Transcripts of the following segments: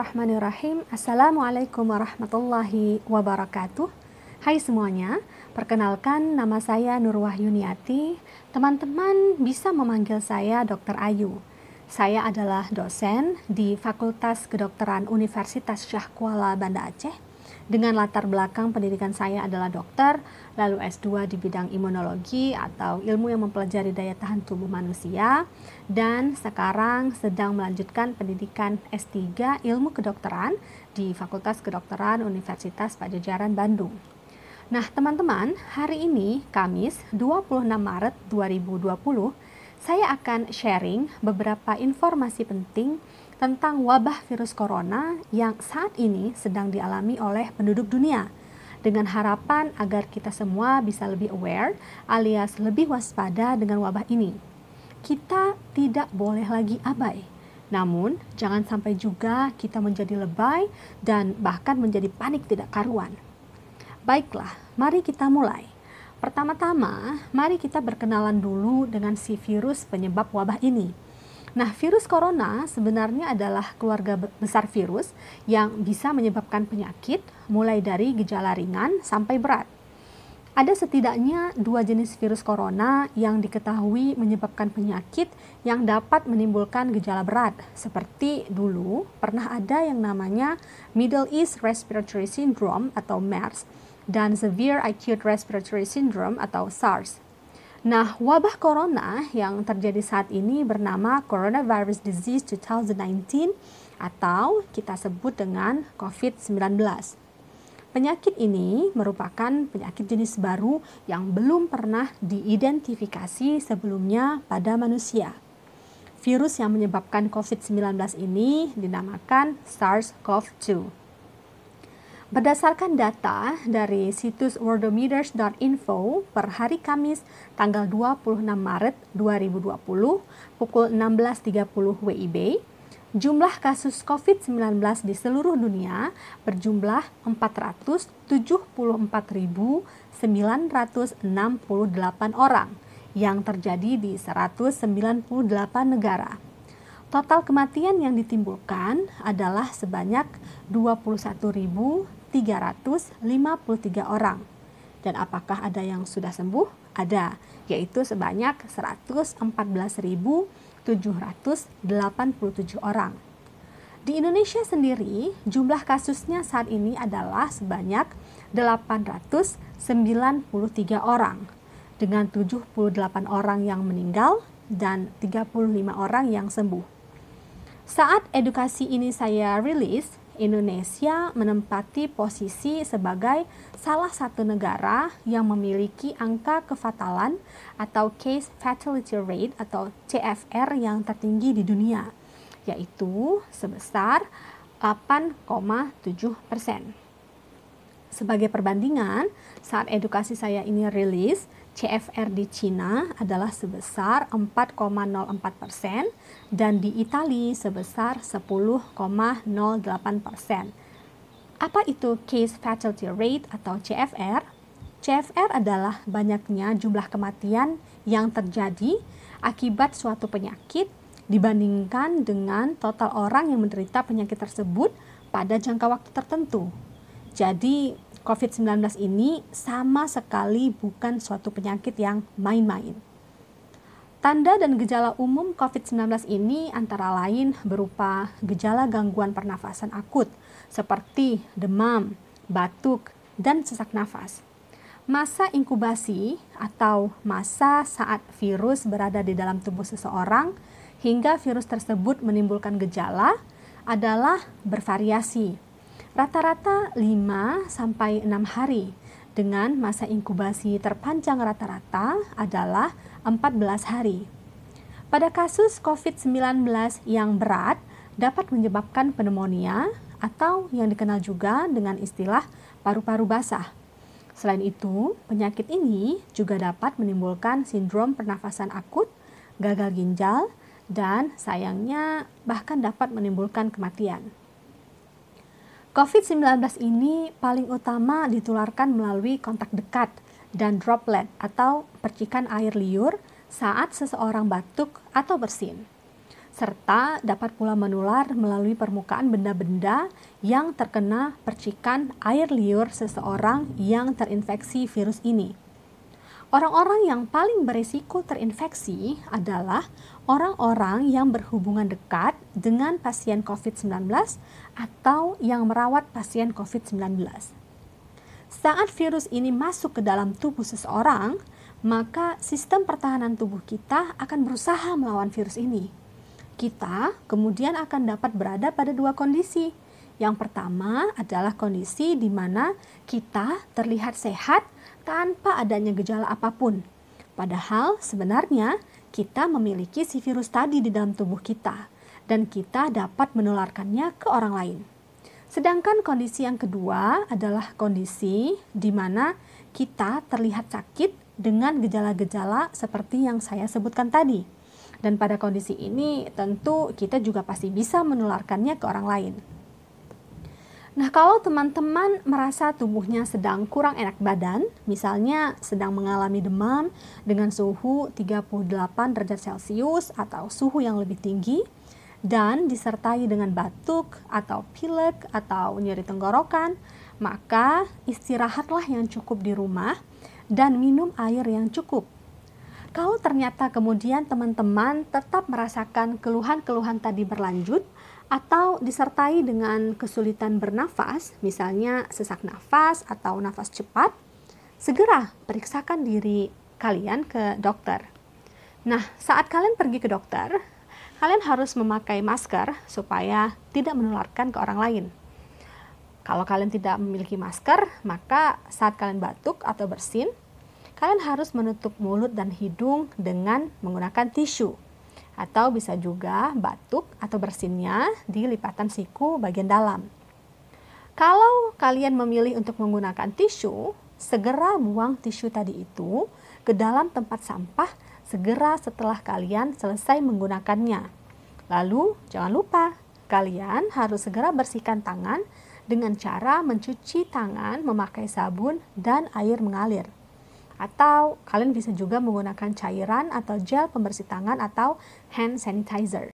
Bismillahirrahmanirrahim. Assalamualaikum warahmatullahi wabarakatuh. Hai semuanya, perkenalkan nama saya Nur Wahyuniati. Teman-teman bisa memanggil saya Dr. Ayu. Saya adalah dosen di Fakultas Kedokteran Universitas Syah Kuala Banda Aceh dengan latar belakang pendidikan saya adalah dokter, lalu S2 di bidang imunologi atau ilmu yang mempelajari daya tahan tubuh manusia, dan sekarang sedang melanjutkan pendidikan S3 ilmu kedokteran di Fakultas Kedokteran Universitas Pajajaran Bandung. Nah, teman-teman, hari ini Kamis 26 Maret 2020, saya akan sharing beberapa informasi penting tentang wabah virus corona yang saat ini sedang dialami oleh penduduk dunia dengan harapan agar kita semua bisa lebih aware alias lebih waspada dengan wabah ini. Kita tidak boleh lagi abai. Namun, jangan sampai juga kita menjadi lebay dan bahkan menjadi panik tidak karuan. Baiklah, mari kita mulai. Pertama-tama, mari kita berkenalan dulu dengan si virus penyebab wabah ini Nah, virus corona sebenarnya adalah keluarga besar virus yang bisa menyebabkan penyakit mulai dari gejala ringan sampai berat. Ada setidaknya dua jenis virus corona yang diketahui menyebabkan penyakit yang dapat menimbulkan gejala berat, seperti dulu pernah ada yang namanya Middle East Respiratory Syndrome atau MERS dan Severe Acute Respiratory Syndrome atau SARS. Nah, wabah corona yang terjadi saat ini bernama Coronavirus Disease 2019 atau kita sebut dengan COVID-19. Penyakit ini merupakan penyakit jenis baru yang belum pernah diidentifikasi sebelumnya pada manusia. Virus yang menyebabkan COVID-19 ini dinamakan SARS-CoV-2. Berdasarkan data dari situs worldometers.info per hari Kamis tanggal 26 Maret 2020 pukul 16.30 WIB, jumlah kasus COVID-19 di seluruh dunia berjumlah 474.968 orang yang terjadi di 198 negara. Total kematian yang ditimbulkan adalah sebanyak 21.000 353 orang. Dan apakah ada yang sudah sembuh? Ada, yaitu sebanyak 114.787 orang. Di Indonesia sendiri, jumlah kasusnya saat ini adalah sebanyak 893 orang dengan 78 orang yang meninggal dan 35 orang yang sembuh. Saat edukasi ini saya rilis, Indonesia menempati posisi sebagai salah satu negara yang memiliki angka kefatalan atau case fatality rate atau CFR yang tertinggi di dunia, yaitu sebesar 8,7 persen. Sebagai perbandingan, saat edukasi saya ini rilis, CFR di Cina adalah sebesar 4,04 persen dan di Italia sebesar 10,08 persen. Apa itu Case Fatality Rate atau CFR? CFR adalah banyaknya jumlah kematian yang terjadi akibat suatu penyakit dibandingkan dengan total orang yang menderita penyakit tersebut pada jangka waktu tertentu. Jadi, COVID-19 ini sama sekali bukan suatu penyakit yang main-main. Tanda dan gejala umum COVID-19 ini antara lain berupa gejala gangguan pernafasan akut seperti demam, batuk, dan sesak nafas. Masa inkubasi atau masa saat virus berada di dalam tubuh seseorang hingga virus tersebut menimbulkan gejala adalah bervariasi rata-rata 5 sampai 6 hari dengan masa inkubasi terpanjang rata-rata adalah 14 hari. Pada kasus COVID-19 yang berat dapat menyebabkan pneumonia atau yang dikenal juga dengan istilah paru-paru basah. Selain itu, penyakit ini juga dapat menimbulkan sindrom pernafasan akut, gagal ginjal, dan sayangnya bahkan dapat menimbulkan kematian. COVID-19 ini paling utama ditularkan melalui kontak dekat dan droplet atau percikan air liur saat seseorang batuk atau bersin. serta dapat pula menular melalui permukaan benda-benda yang terkena percikan air liur seseorang yang terinfeksi virus ini. Orang-orang yang paling berisiko terinfeksi adalah orang-orang yang berhubungan dekat dengan pasien COVID-19 atau yang merawat pasien COVID-19. Saat virus ini masuk ke dalam tubuh seseorang, maka sistem pertahanan tubuh kita akan berusaha melawan virus ini kita kemudian akan dapat berada pada dua kondisi. Yang pertama adalah kondisi di mana kita terlihat sehat tanpa adanya gejala apa pun. Padahal sebenarnya kita memiliki si virus tadi di dalam tubuh kita dan kita dapat menularkannya ke orang lain. Sedangkan kondisi yang kedua adalah kondisi di mana kita terlihat sakit dengan gejala-gejala seperti yang saya sebutkan tadi. Dan pada kondisi ini tentu kita juga pasti bisa menularkannya ke orang lain. Nah, kalau teman-teman merasa tubuhnya sedang kurang enak badan, misalnya sedang mengalami demam dengan suhu 38 derajat Celcius atau suhu yang lebih tinggi, dan disertai dengan batuk atau pilek atau nyeri tenggorokan, maka istirahatlah yang cukup di rumah dan minum air yang cukup. Kalau ternyata kemudian teman-teman tetap merasakan keluhan-keluhan tadi berlanjut atau disertai dengan kesulitan bernafas, misalnya sesak nafas atau nafas cepat, segera periksakan diri kalian ke dokter. Nah, saat kalian pergi ke dokter, kalian harus memakai masker supaya tidak menularkan ke orang lain. Kalau kalian tidak memiliki masker, maka saat kalian batuk atau bersin, kalian harus menutup mulut dan hidung dengan menggunakan tisu atau bisa juga batuk atau bersinnya di lipatan siku bagian dalam. Kalau kalian memilih untuk menggunakan tisu, segera buang tisu tadi itu ke dalam tempat sampah segera setelah kalian selesai menggunakannya. Lalu, jangan lupa, kalian harus segera bersihkan tangan dengan cara mencuci tangan memakai sabun dan air mengalir. Atau kalian bisa juga menggunakan cairan atau gel pembersih tangan atau hand sanitizer.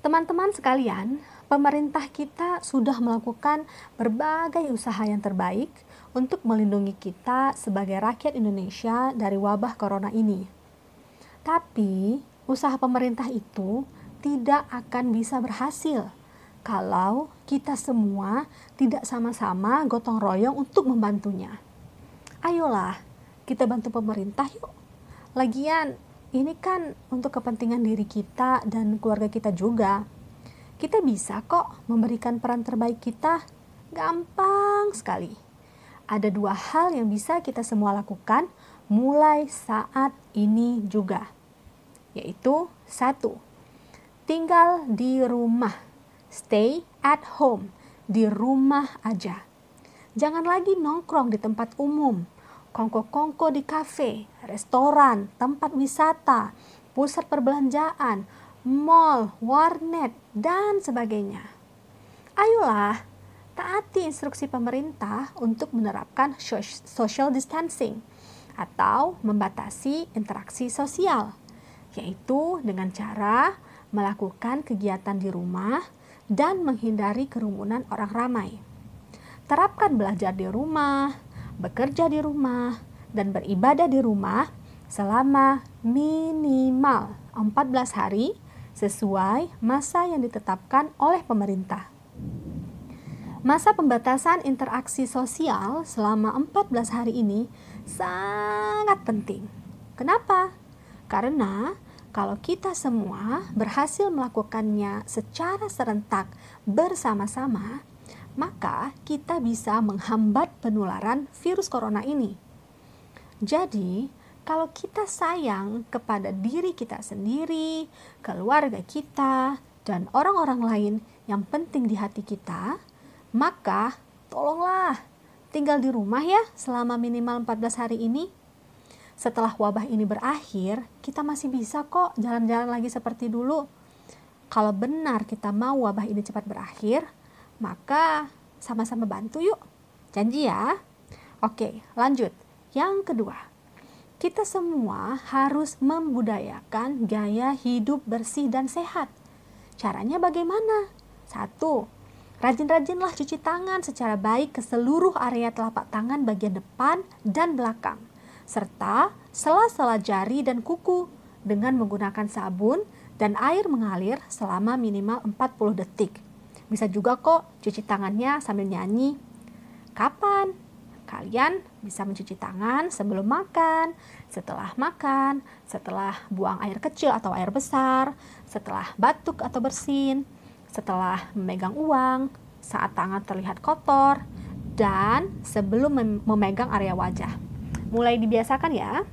Teman-teman sekalian, pemerintah kita sudah melakukan berbagai usaha yang terbaik untuk melindungi kita sebagai rakyat Indonesia dari wabah corona ini. Tapi, usaha pemerintah itu tidak akan bisa berhasil kalau kita semua tidak sama-sama gotong royong untuk membantunya ayolah kita bantu pemerintah yuk. Lagian ini kan untuk kepentingan diri kita dan keluarga kita juga. Kita bisa kok memberikan peran terbaik kita. Gampang sekali. Ada dua hal yang bisa kita semua lakukan mulai saat ini juga. Yaitu satu, tinggal di rumah. Stay at home. Di rumah aja. Jangan lagi nongkrong di tempat umum kongko-kongko di kafe, restoran, tempat wisata, pusat perbelanjaan, mall, warnet, dan sebagainya. Ayolah, taati instruksi pemerintah untuk menerapkan social distancing atau membatasi interaksi sosial, yaitu dengan cara melakukan kegiatan di rumah dan menghindari kerumunan orang ramai. Terapkan belajar di rumah, bekerja di rumah, dan beribadah di rumah selama minimal 14 hari sesuai masa yang ditetapkan oleh pemerintah. Masa pembatasan interaksi sosial selama 14 hari ini sangat penting. Kenapa? Karena kalau kita semua berhasil melakukannya secara serentak bersama-sama, maka kita bisa menghambat penularan virus corona ini. Jadi, kalau kita sayang kepada diri kita sendiri, keluarga kita, dan orang-orang lain yang penting di hati kita, maka tolonglah tinggal di rumah ya selama minimal 14 hari ini. Setelah wabah ini berakhir, kita masih bisa kok jalan-jalan lagi seperti dulu. Kalau benar kita mau wabah ini cepat berakhir, maka sama-sama bantu yuk. Janji ya. Oke, lanjut. Yang kedua, kita semua harus membudayakan gaya hidup bersih dan sehat. Caranya bagaimana? Satu, rajin-rajinlah cuci tangan secara baik ke seluruh area telapak tangan bagian depan dan belakang, serta sela-sela jari dan kuku dengan menggunakan sabun dan air mengalir selama minimal 40 detik. Bisa juga kok cuci tangannya sambil nyanyi. Kapan? Kalian bisa mencuci tangan sebelum makan, setelah makan, setelah buang air kecil atau air besar, setelah batuk atau bersin, setelah memegang uang, saat tangan terlihat kotor, dan sebelum memegang area wajah. Mulai dibiasakan ya.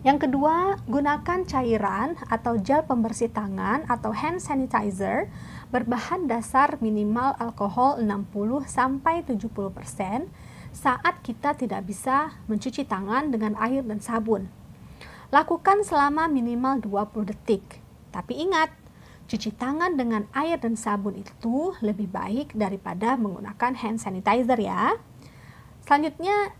Yang kedua, gunakan cairan atau gel pembersih tangan atau hand sanitizer berbahan dasar minimal alkohol 60 sampai 70% saat kita tidak bisa mencuci tangan dengan air dan sabun. Lakukan selama minimal 20 detik. Tapi ingat, cuci tangan dengan air dan sabun itu lebih baik daripada menggunakan hand sanitizer ya. Selanjutnya,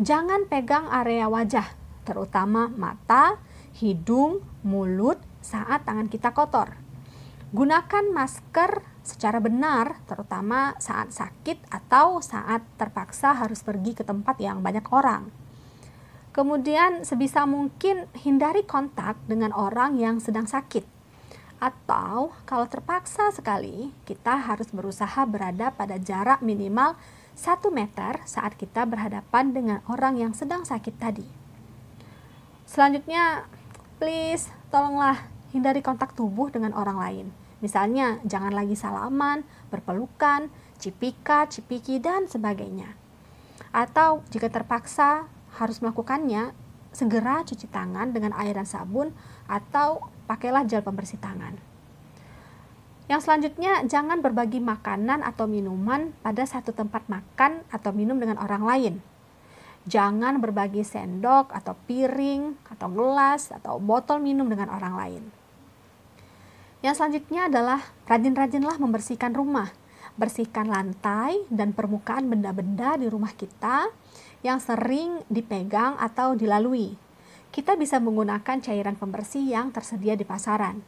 jangan pegang area wajah, terutama mata, hidung, mulut saat tangan kita kotor. Gunakan masker secara benar, terutama saat sakit atau saat terpaksa harus pergi ke tempat yang banyak orang. Kemudian, sebisa mungkin hindari kontak dengan orang yang sedang sakit, atau kalau terpaksa sekali, kita harus berusaha berada pada jarak minimal 1 meter saat kita berhadapan dengan orang yang sedang sakit tadi. Selanjutnya, please tolonglah hindari kontak tubuh dengan orang lain Misalnya, jangan lagi salaman, berpelukan, cipika, cipiki, dan sebagainya. Atau jika terpaksa harus melakukannya, segera cuci tangan dengan air dan sabun atau pakailah gel pembersih tangan. Yang selanjutnya, jangan berbagi makanan atau minuman pada satu tempat makan atau minum dengan orang lain. Jangan berbagi sendok atau piring atau gelas atau botol minum dengan orang lain. Yang selanjutnya adalah rajin-rajinlah membersihkan rumah. Bersihkan lantai dan permukaan benda-benda di rumah kita yang sering dipegang atau dilalui. Kita bisa menggunakan cairan pembersih yang tersedia di pasaran.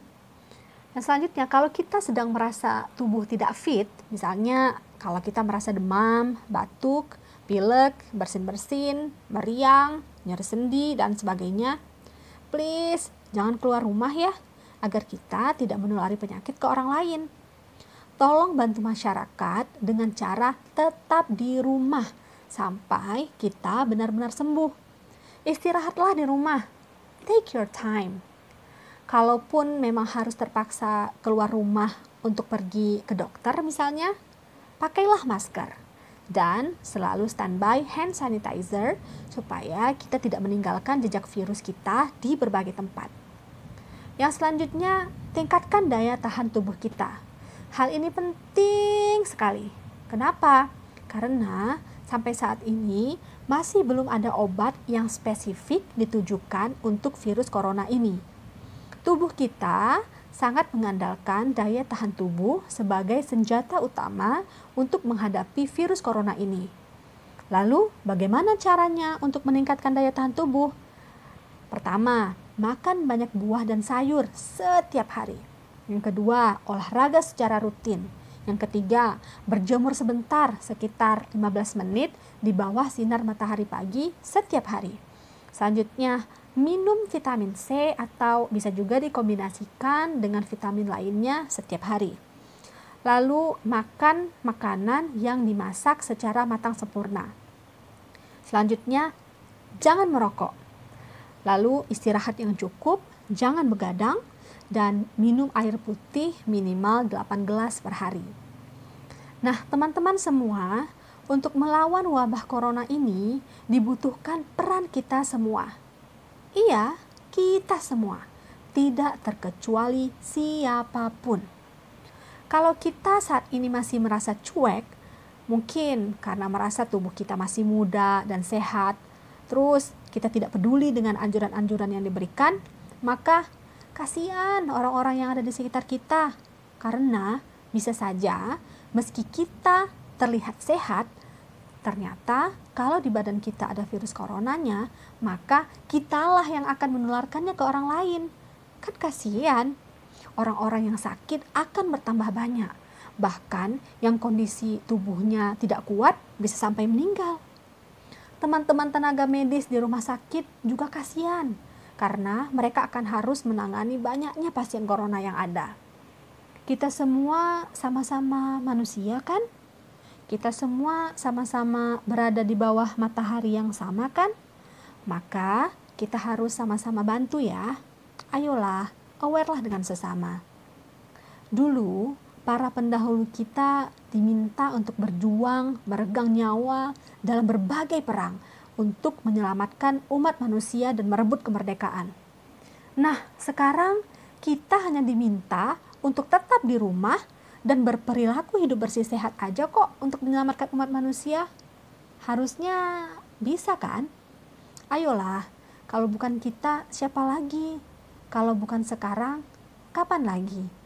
Yang selanjutnya, kalau kita sedang merasa tubuh tidak fit, misalnya kalau kita merasa demam, batuk, pilek, bersin-bersin, meriang, nyeri sendi, dan sebagainya, please jangan keluar rumah ya agar kita tidak menulari penyakit ke orang lain. Tolong bantu masyarakat dengan cara tetap di rumah sampai kita benar-benar sembuh. Istirahatlah di rumah. Take your time. Kalaupun memang harus terpaksa keluar rumah untuk pergi ke dokter misalnya, pakailah masker dan selalu standby hand sanitizer supaya kita tidak meninggalkan jejak virus kita di berbagai tempat. Yang selanjutnya, tingkatkan daya tahan tubuh kita. Hal ini penting sekali. Kenapa? Karena sampai saat ini masih belum ada obat yang spesifik ditujukan untuk virus corona ini. Tubuh kita sangat mengandalkan daya tahan tubuh sebagai senjata utama untuk menghadapi virus corona ini. Lalu, bagaimana caranya untuk meningkatkan daya tahan tubuh? Pertama, makan banyak buah dan sayur setiap hari. Yang kedua, olahraga secara rutin. Yang ketiga, berjemur sebentar sekitar 15 menit di bawah sinar matahari pagi setiap hari. Selanjutnya, minum vitamin C atau bisa juga dikombinasikan dengan vitamin lainnya setiap hari. Lalu, makan makanan yang dimasak secara matang sempurna. Selanjutnya, jangan merokok Lalu istirahat yang cukup, jangan begadang, dan minum air putih minimal 8 gelas per hari. Nah, teman-teman semua, untuk melawan wabah corona ini dibutuhkan peran kita semua. Iya, kita semua, tidak terkecuali siapa pun. Kalau kita saat ini masih merasa cuek, mungkin karena merasa tubuh kita masih muda dan sehat, terus kita tidak peduli dengan anjuran-anjuran yang diberikan, maka kasihan orang-orang yang ada di sekitar kita. Karena bisa saja meski kita terlihat sehat, Ternyata kalau di badan kita ada virus coronanya, maka kitalah yang akan menularkannya ke orang lain. Kan kasihan. Orang-orang yang sakit akan bertambah banyak. Bahkan yang kondisi tubuhnya tidak kuat bisa sampai meninggal. Teman-teman tenaga medis di rumah sakit juga kasihan karena mereka akan harus menangani banyaknya pasien corona yang ada. Kita semua sama-sama manusia kan? Kita semua sama-sama berada di bawah matahari yang sama kan? Maka kita harus sama-sama bantu ya. Ayolah, aware lah dengan sesama. Dulu, para pendahulu kita diminta untuk berjuang, meregang nyawa dalam berbagai perang untuk menyelamatkan umat manusia dan merebut kemerdekaan. Nah, sekarang kita hanya diminta untuk tetap di rumah dan berperilaku hidup bersih sehat aja kok untuk menyelamatkan umat manusia. Harusnya bisa kan? Ayolah, kalau bukan kita, siapa lagi? Kalau bukan sekarang, kapan lagi?